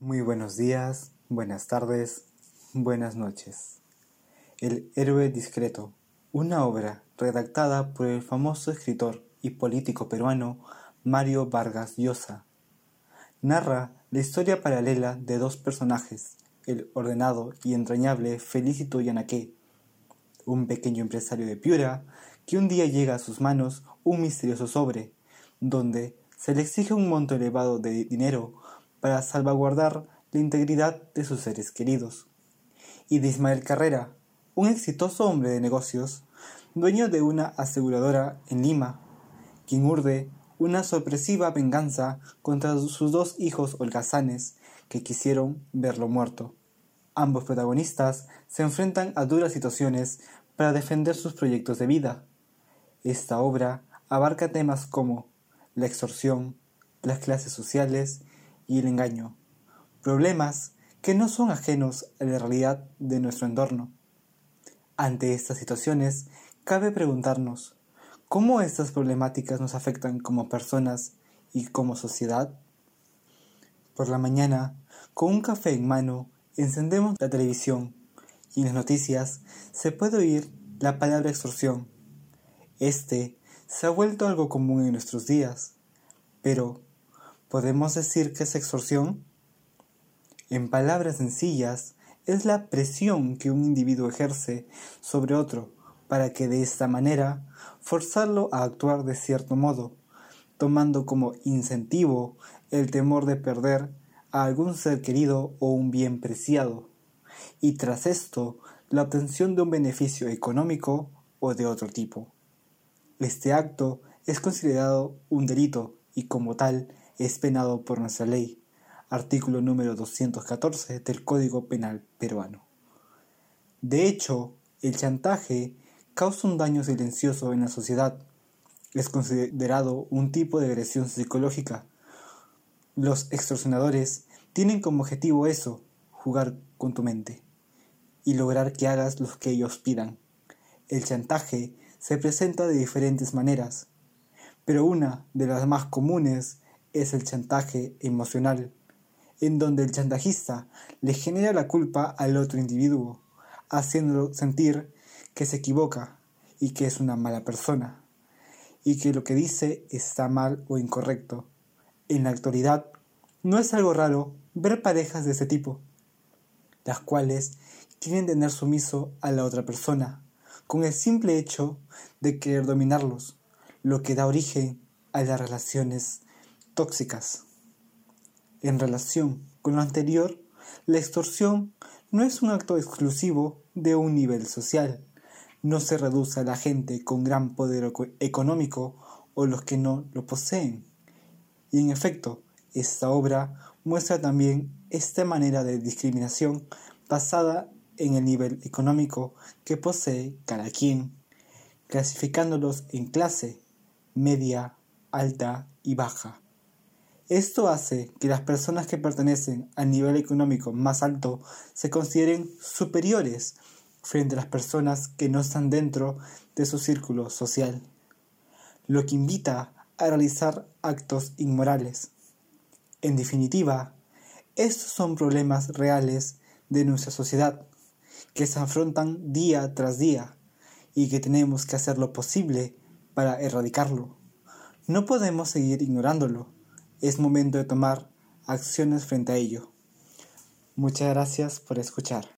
Muy buenos días, buenas tardes, buenas noches. El héroe discreto, una obra redactada por el famoso escritor y político peruano Mario Vargas Llosa. Narra la historia paralela de dos personajes, el ordenado y entrañable Felicito Yanaqué, un pequeño empresario de Piura que un día llega a sus manos un misterioso sobre, donde se le exige un monto elevado de dinero para salvaguardar la integridad de sus seres queridos. Y de Ismael Carrera, un exitoso hombre de negocios, dueño de una aseguradora en Lima, quien urde una sorpresiva venganza contra sus dos hijos holgazanes que quisieron verlo muerto. Ambos protagonistas se enfrentan a duras situaciones para defender sus proyectos de vida. Esta obra abarca temas como la extorsión, las clases sociales y el engaño, problemas que no son ajenos a la realidad de nuestro entorno. Ante estas situaciones, cabe preguntarnos, ¿cómo estas problemáticas nos afectan como personas y como sociedad? Por la mañana, con un café en mano, encendemos la televisión y en las noticias se puede oír la palabra extorsión. Este se ha vuelto algo común en nuestros días, pero ¿Podemos decir que es extorsión? En palabras sencillas, es la presión que un individuo ejerce sobre otro para que de esta manera forzarlo a actuar de cierto modo, tomando como incentivo el temor de perder a algún ser querido o un bien preciado, y tras esto la obtención de un beneficio económico o de otro tipo. Este acto es considerado un delito y como tal es penado por nuestra ley, artículo número 214 del Código Penal peruano. De hecho, el chantaje causa un daño silencioso en la sociedad. Es considerado un tipo de agresión psicológica. Los extorsionadores tienen como objetivo eso, jugar con tu mente y lograr que hagas lo que ellos pidan. El chantaje se presenta de diferentes maneras, pero una de las más comunes es el chantaje emocional, en donde el chantajista le genera la culpa al otro individuo, haciéndolo sentir que se equivoca y que es una mala persona, y que lo que dice está mal o incorrecto. En la actualidad, no es algo raro ver parejas de ese tipo, las cuales quieren tener sumiso a la otra persona, con el simple hecho de querer dominarlos, lo que da origen a las relaciones tóxicas. En relación con lo anterior, la extorsión no es un acto exclusivo de un nivel social. No se reduce a la gente con gran poder económico o los que no lo poseen. Y en efecto, esta obra muestra también esta manera de discriminación basada en el nivel económico que posee cada quien, clasificándolos en clase, media, alta y baja. Esto hace que las personas que pertenecen al nivel económico más alto se consideren superiores frente a las personas que no están dentro de su círculo social, lo que invita a realizar actos inmorales. En definitiva, estos son problemas reales de nuestra sociedad que se afrontan día tras día y que tenemos que hacer lo posible para erradicarlo. No podemos seguir ignorándolo es momento de tomar acciones frente a ello. Muchas gracias por escuchar.